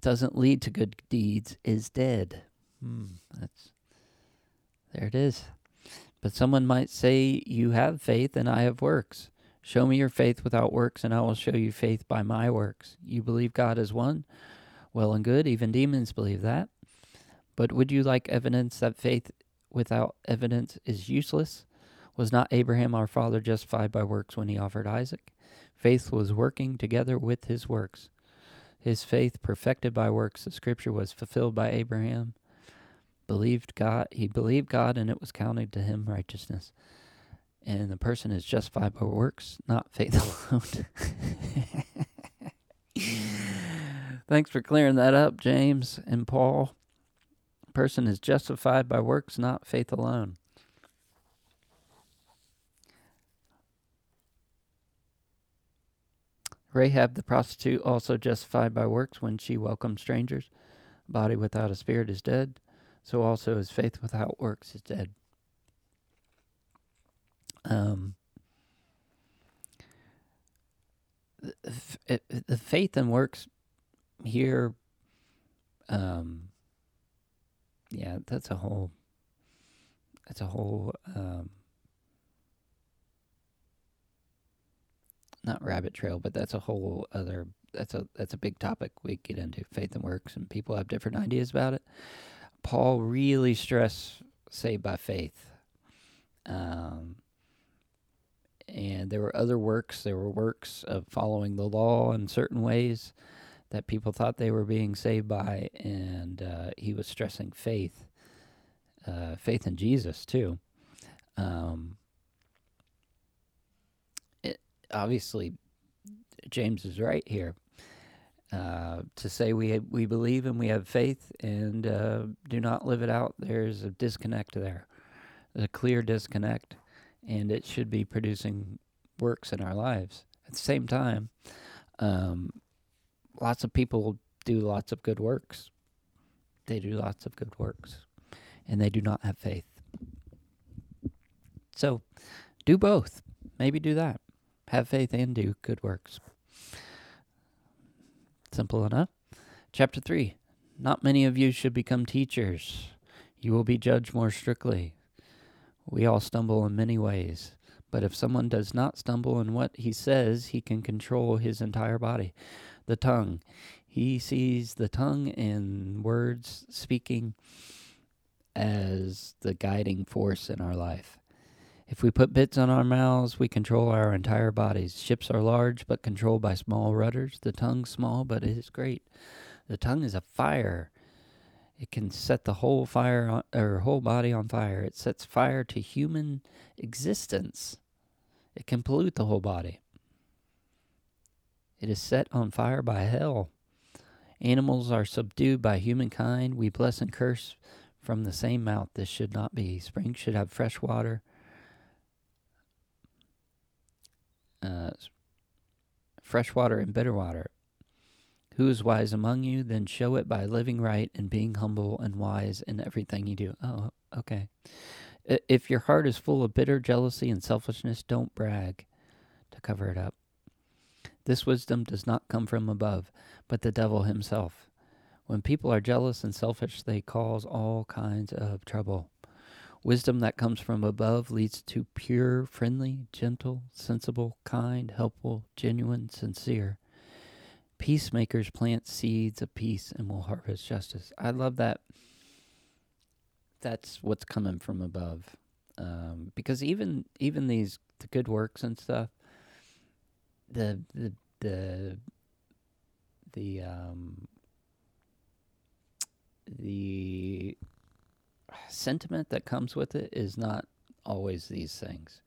doesn't lead to good deeds is dead. Hmm, that's there it is. But someone might say, You have faith and I have works. Show me your faith without works, and I will show you faith by my works. You believe God is one? Well and good, even demons believe that. But would you like evidence that faith without evidence is useless? Was not Abraham our father justified by works when he offered Isaac? Faith was working together with his works. His faith perfected by works, the scripture was fulfilled by Abraham. Believed God, he believed God, and it was counted to him righteousness. And the person is justified by works, not faith alone. Thanks for clearing that up, James and Paul. person is justified by works, not faith alone. Rahab the prostitute also justified by works when she welcomed strangers. Body without a spirit is dead, so also is faith without works is dead. Um, the, the faith and works here, um, yeah, that's a whole, that's a whole, um, not rabbit trail, but that's a whole other, that's a, that's a big topic we get into faith and works and people have different ideas about it. Paul really stress saved by faith. Um, and there were other works. There were works of following the law in certain ways that people thought they were being saved by, and uh, he was stressing faith, uh, faith in Jesus too. Um, it, obviously, James is right here. Uh, to say we we believe and we have faith and uh, do not live it out, there's a disconnect there, a clear disconnect, and it should be producing works in our lives. At the same time, um, lots of people do lots of good works. They do lots of good works, and they do not have faith. So, do both. Maybe do that. Have faith and do good works. Simple enough. Chapter 3 Not many of you should become teachers. You will be judged more strictly. We all stumble in many ways. But if someone does not stumble in what he says, he can control his entire body the tongue. He sees the tongue and words speaking as the guiding force in our life. If we put bits on our mouths, we control our entire bodies. Ships are large but controlled by small rudders. The tongue small, but it is great. The tongue is a fire. It can set the whole fire on, or whole body on fire. It sets fire to human existence. It can pollute the whole body. It is set on fire by hell. Animals are subdued by humankind. We bless and curse from the same mouth. This should not be. Springs should have fresh water. Uh, fresh water and bitter water. Who is wise among you? Then show it by living right and being humble and wise in everything you do. Oh, okay. If your heart is full of bitter jealousy and selfishness, don't brag to cover it up. This wisdom does not come from above, but the devil himself. When people are jealous and selfish, they cause all kinds of trouble. Wisdom that comes from above leads to pure, friendly, gentle, sensible, kind, helpful, genuine, sincere. Peacemakers plant seeds of peace and will harvest justice. I love that. That's what's coming from above, um, because even even these the good works and stuff, the the the the um, the sentiment that comes with it is not always these things.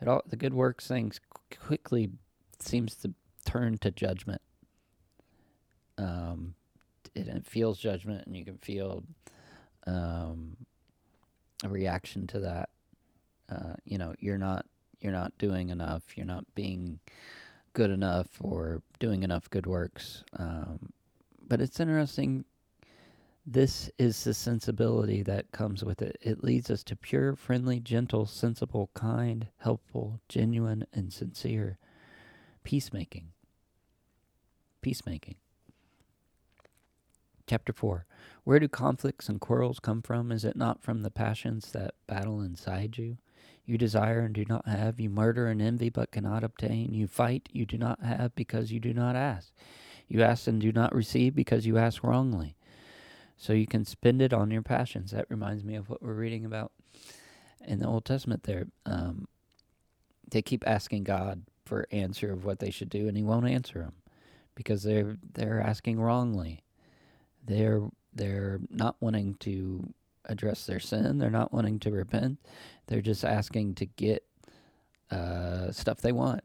It all the good works things quickly seems to turn to judgment. Um, it, it feels judgment, and you can feel um, a reaction to that. Uh, you know, you're not you're not doing enough. You're not being good enough or doing enough good works. Um, but it's interesting. This is the sensibility that comes with it. It leads us to pure, friendly, gentle, sensible, kind, helpful, genuine, and sincere peacemaking. Peacemaking. Chapter 4 Where do conflicts and quarrels come from? Is it not from the passions that battle inside you? You desire and do not have. You murder and envy but cannot obtain. You fight, you do not have because you do not ask. You ask and do not receive because you ask wrongly. So you can spend it on your passions. That reminds me of what we're reading about in the Old Testament there. Um, they keep asking God for answer of what they should do, and He won't answer them because they're they're asking wrongly. They're they're not wanting to address their sin. They're not wanting to repent. They're just asking to get uh, stuff they want,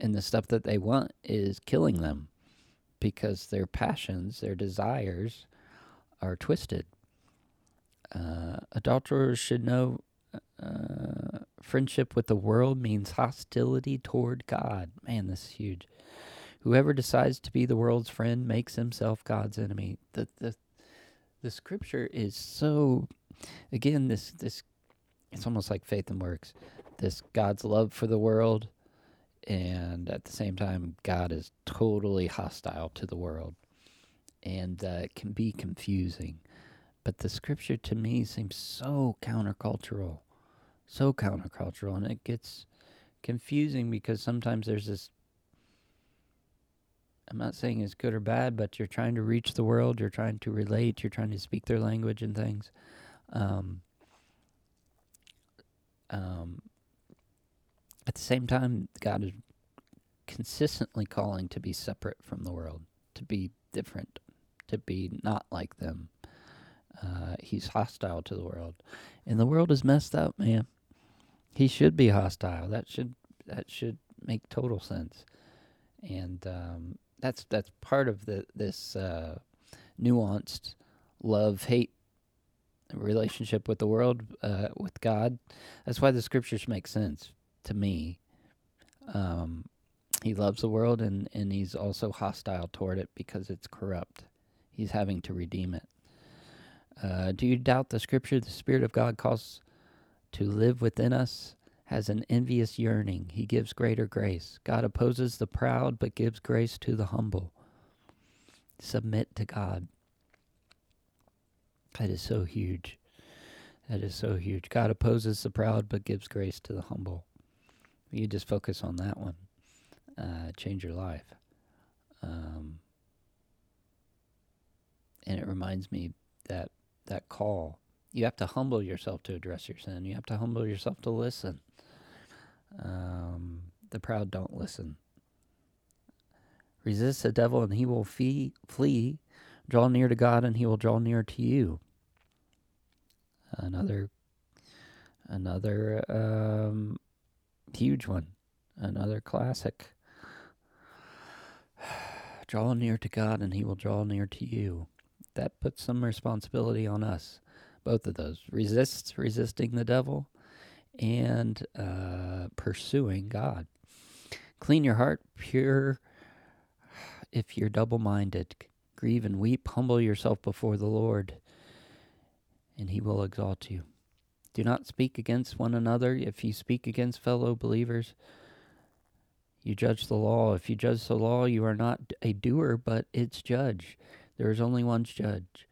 and the stuff that they want is killing them because their passions, their desires, are twisted. Uh, adulterers should know uh, friendship with the world means hostility toward God. Man, this is huge. Whoever decides to be the world's friend makes himself God's enemy. The the the scripture is so again this this it's almost like faith and works. This God's love for the world and at the same time God is totally hostile to the world. And uh, it can be confusing. But the scripture to me seems so countercultural. So countercultural and it gets confusing because sometimes there's this I'm not saying it's good or bad, but you're trying to reach the world, you're trying to relate, you're trying to speak their language and things. Um, um, at the same time, God is consistently calling to be separate from the world, to be different, to be not like them. Uh, he's hostile to the world, and the world is messed up, man. He should be hostile. That should that should make total sense. And um, that's that's part of the this uh, nuanced love hate relationship with the world uh, with God. That's why the scriptures make sense to me. Um, he loves the world and, and he's also hostile toward it because it's corrupt. He's having to redeem it. Uh, do you doubt the scripture? The Spirit of God calls to live within us has an envious yearning. He gives greater grace. God opposes the proud, but gives grace to the humble. Submit to God. That is so huge. That is so huge. God opposes the proud, but gives grace to the humble. You just focus on that one. Uh, change your life. Um, and it reminds me that that call. You have to humble yourself to address your sin. You have to humble yourself to listen. Um, the proud don't listen. Resist the devil and he will fee, flee. Draw near to God and he will draw near to you. Another, another um, huge one. Another classic. draw near to God and he will draw near to you. That puts some responsibility on us. Both of those. Resist resisting the devil and uh, pursuing God. Clean your heart pure if you're double minded. Grieve and weep. Humble yourself before the Lord, and he will exalt you. Do not speak against one another. If you speak against fellow believers, you judge the law. If you judge the law, you are not a doer, but its judge. There is only one judge.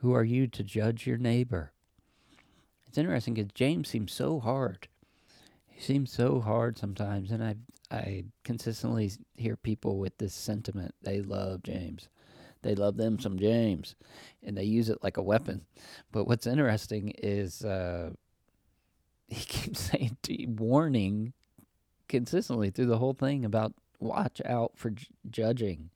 Who are you to judge your neighbor? it's interesting because James seems so hard. He seems so hard sometimes, and I I consistently hear people with this sentiment. They love James. They love them some James, and they use it like a weapon. But what's interesting is uh, he keeps saying, warning consistently through the whole thing about watch out for j- judging.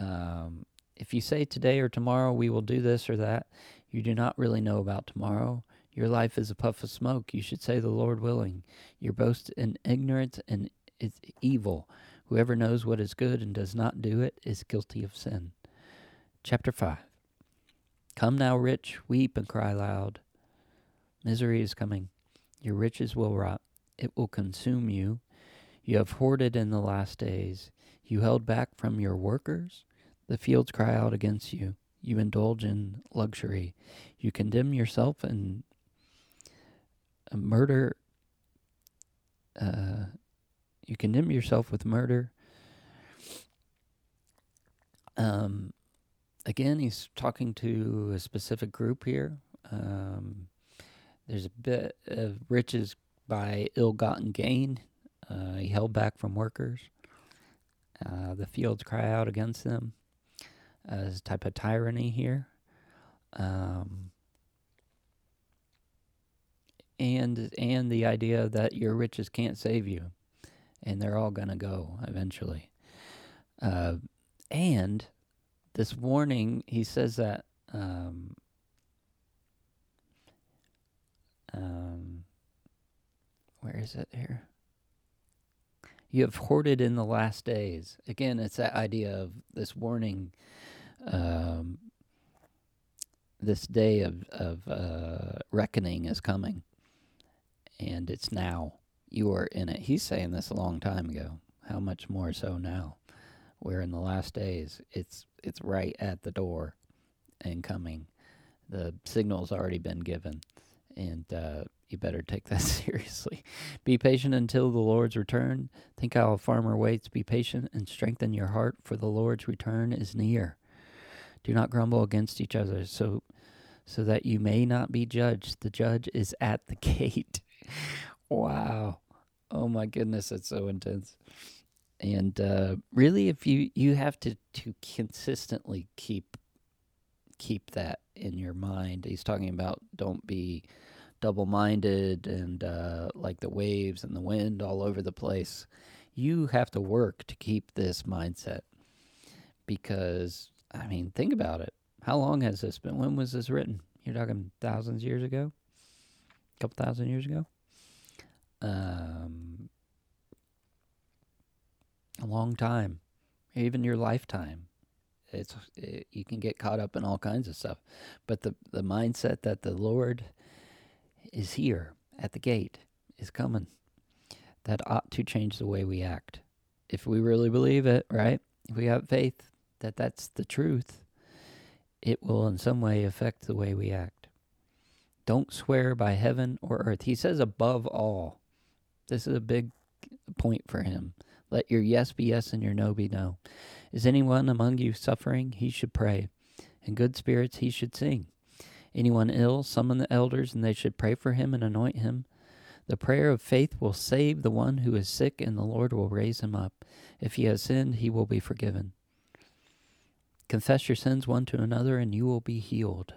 Um, if you say today or tomorrow we will do this or that, you do not really know about tomorrow. Your life is a puff of smoke. You should say, The Lord willing. Your boast in ignorance and is evil. Whoever knows what is good and does not do it is guilty of sin. Chapter 5 Come now, rich, weep and cry loud. Misery is coming. Your riches will rot, it will consume you. You have hoarded in the last days. You held back from your workers. The fields cry out against you. You indulge in luxury. You condemn yourself and murder. Uh, you condemn yourself with murder. Um, again, he's talking to a specific group here. Um, there's a bit of riches by ill-gotten gain. Uh, he held back from workers. Uh, the fields cry out against them. As a type of tyranny here. Um, and and the idea that your riches can't save you and they're all going to go eventually. Uh, and this warning, he says that. Um, um, where is it here? You have hoarded in the last days. Again, it's that idea of this warning, um, this day of, of uh, reckoning is coming, and it's now you are in it. He's saying this a long time ago. How much more so now? We're in the last days. It's it's right at the door and coming. The signal's already been given, and uh, you better take that seriously. Be patient until the Lord's return. Think how a farmer waits. Be patient and strengthen your heart, for the Lord's return is near. Do not grumble against each other, so so that you may not be judged. The judge is at the gate. wow. Oh my goodness, it's so intense. And uh, really, if you you have to to consistently keep keep that in your mind. He's talking about don't be double minded and uh, like the waves and the wind all over the place. You have to work to keep this mindset because I mean, think about it. How long has this been? When was this written? You're talking thousands of years ago, a couple thousand years ago um, a long time, even your lifetime. It's it, you can get caught up in all kinds of stuff, but the the mindset that the Lord is here at the gate is coming. That ought to change the way we act. If we really believe it, right? If we have faith that that's the truth, it will in some way affect the way we act. Don't swear by heaven or earth. He says above all. This is a big point for him. Let your yes be yes and your no be no. Is anyone among you suffering? He should pray. In good spirits, he should sing. Anyone ill, summon the elders, and they should pray for him and anoint him. The prayer of faith will save the one who is sick, and the Lord will raise him up. If he has sinned, he will be forgiven. Confess your sins one to another, and you will be healed.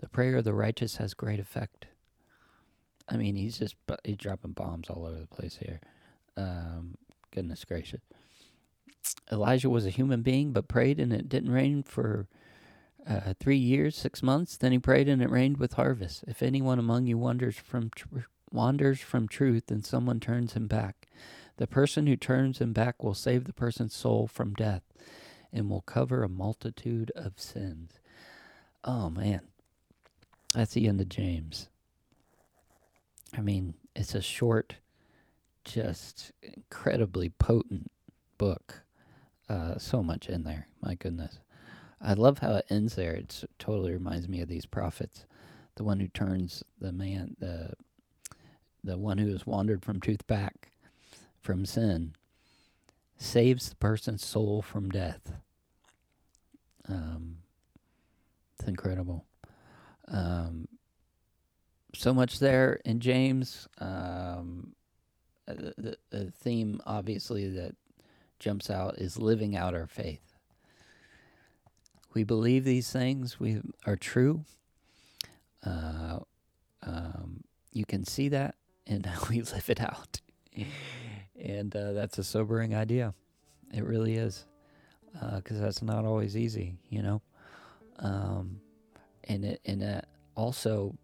The prayer of the righteous has great effect. I mean, he's just he's dropping bombs all over the place here. Um, goodness gracious. Elijah was a human being, but prayed and it didn't rain for uh, three years, six months. Then he prayed and it rained with harvest. If anyone among you wanders from tr- wanders from truth, and someone turns him back, the person who turns him back will save the person's soul from death, and will cover a multitude of sins. Oh man, that's the end of James. I mean, it's a short, just incredibly potent book. Uh, so much in there. My goodness. I love how it ends there. It totally reminds me of these prophets. The one who turns the man, the the one who has wandered from truth back from sin, saves the person's soul from death. Um, it's incredible. Um, so much there in James. Um, uh, the, the theme, obviously, that jumps out is living out our faith. We believe these things we are true. Uh, um, you can see that and how we live it out, and uh, that's a sobering idea. It really is, because uh, that's not always easy, you know. Um, and it, and uh, also,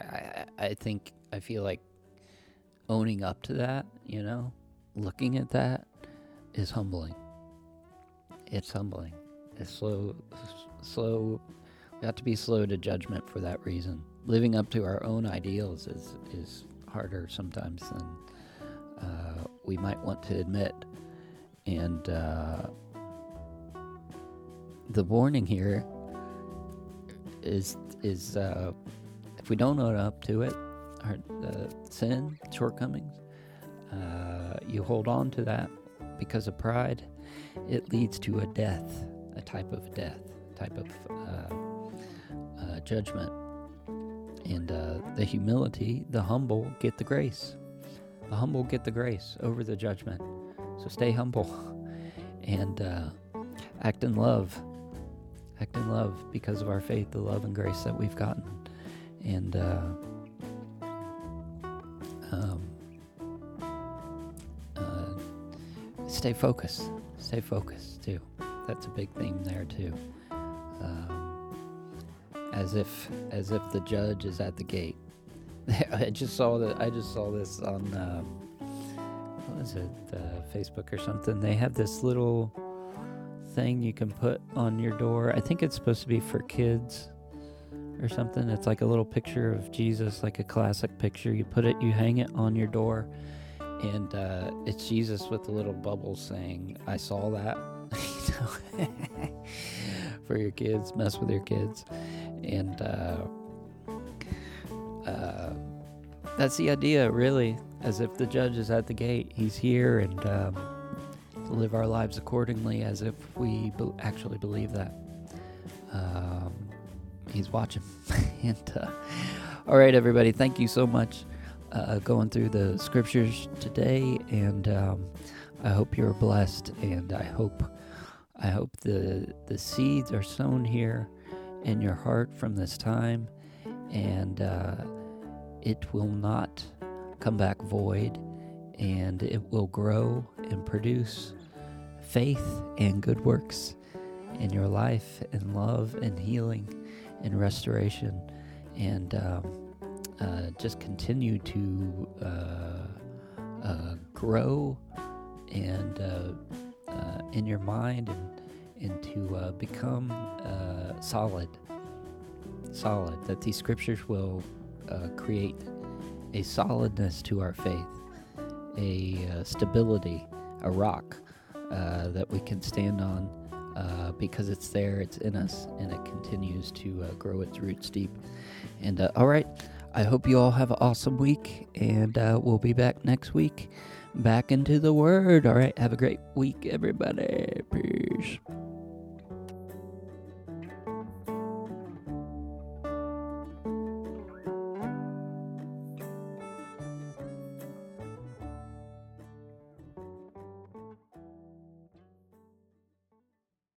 I, I think I feel like owning up to that, you know, looking at that is humbling. It's humbling. It's slow, slow. We have to be slow to judgment for that reason. Living up to our own ideals is is harder sometimes than uh, we might want to admit. And uh, the warning here is is uh, if we don't own up to it, our uh, sin, shortcomings, uh, you hold on to that because of pride. It leads to a death, a type of death, type of uh, uh, judgment. And uh, the humility, the humble get the grace. The humble get the grace over the judgment. So stay humble and act in love act in love because of our faith, the love and grace that we've gotten. And uh, um, uh, stay focused. Stay focused too. That's a big theme there too. Um, as if as if the judge is at the gate. I just saw that. I just saw this on. Uh, what was it? Uh, Facebook or something. They have this little thing you can put on your door. I think it's supposed to be for kids or something. It's like a little picture of Jesus, like a classic picture. You put it, you hang it on your door, and uh, it's Jesus with the little bubbles saying, "I saw that." for your kids, mess with your kids, and uh, uh, that's the idea, really. As if the judge is at the gate, he's here, and um, live our lives accordingly as if we be- actually believe that. Um, he's watching. and uh, all right, everybody, thank you so much uh, going through the scriptures today, and um, I hope you're blessed, and I hope I hope the the seeds are sown here in your heart from this time, and uh, it will not come back void. And it will grow and produce faith and good works in your life, and love and healing and restoration, and um, uh, just continue to uh, uh, grow and uh, uh, in your mind and, and to uh, become solid. Solid, that these scriptures will create a solidness to our faith a stability, a rock that we can stand on uh, because it's there, it's in us, and it continues to uh, grow its roots deep. And uh, all right, I hope you all have an awesome week, and uh, we'll be back next week. Back into the Word. All right, have a great week, everybody. Peace.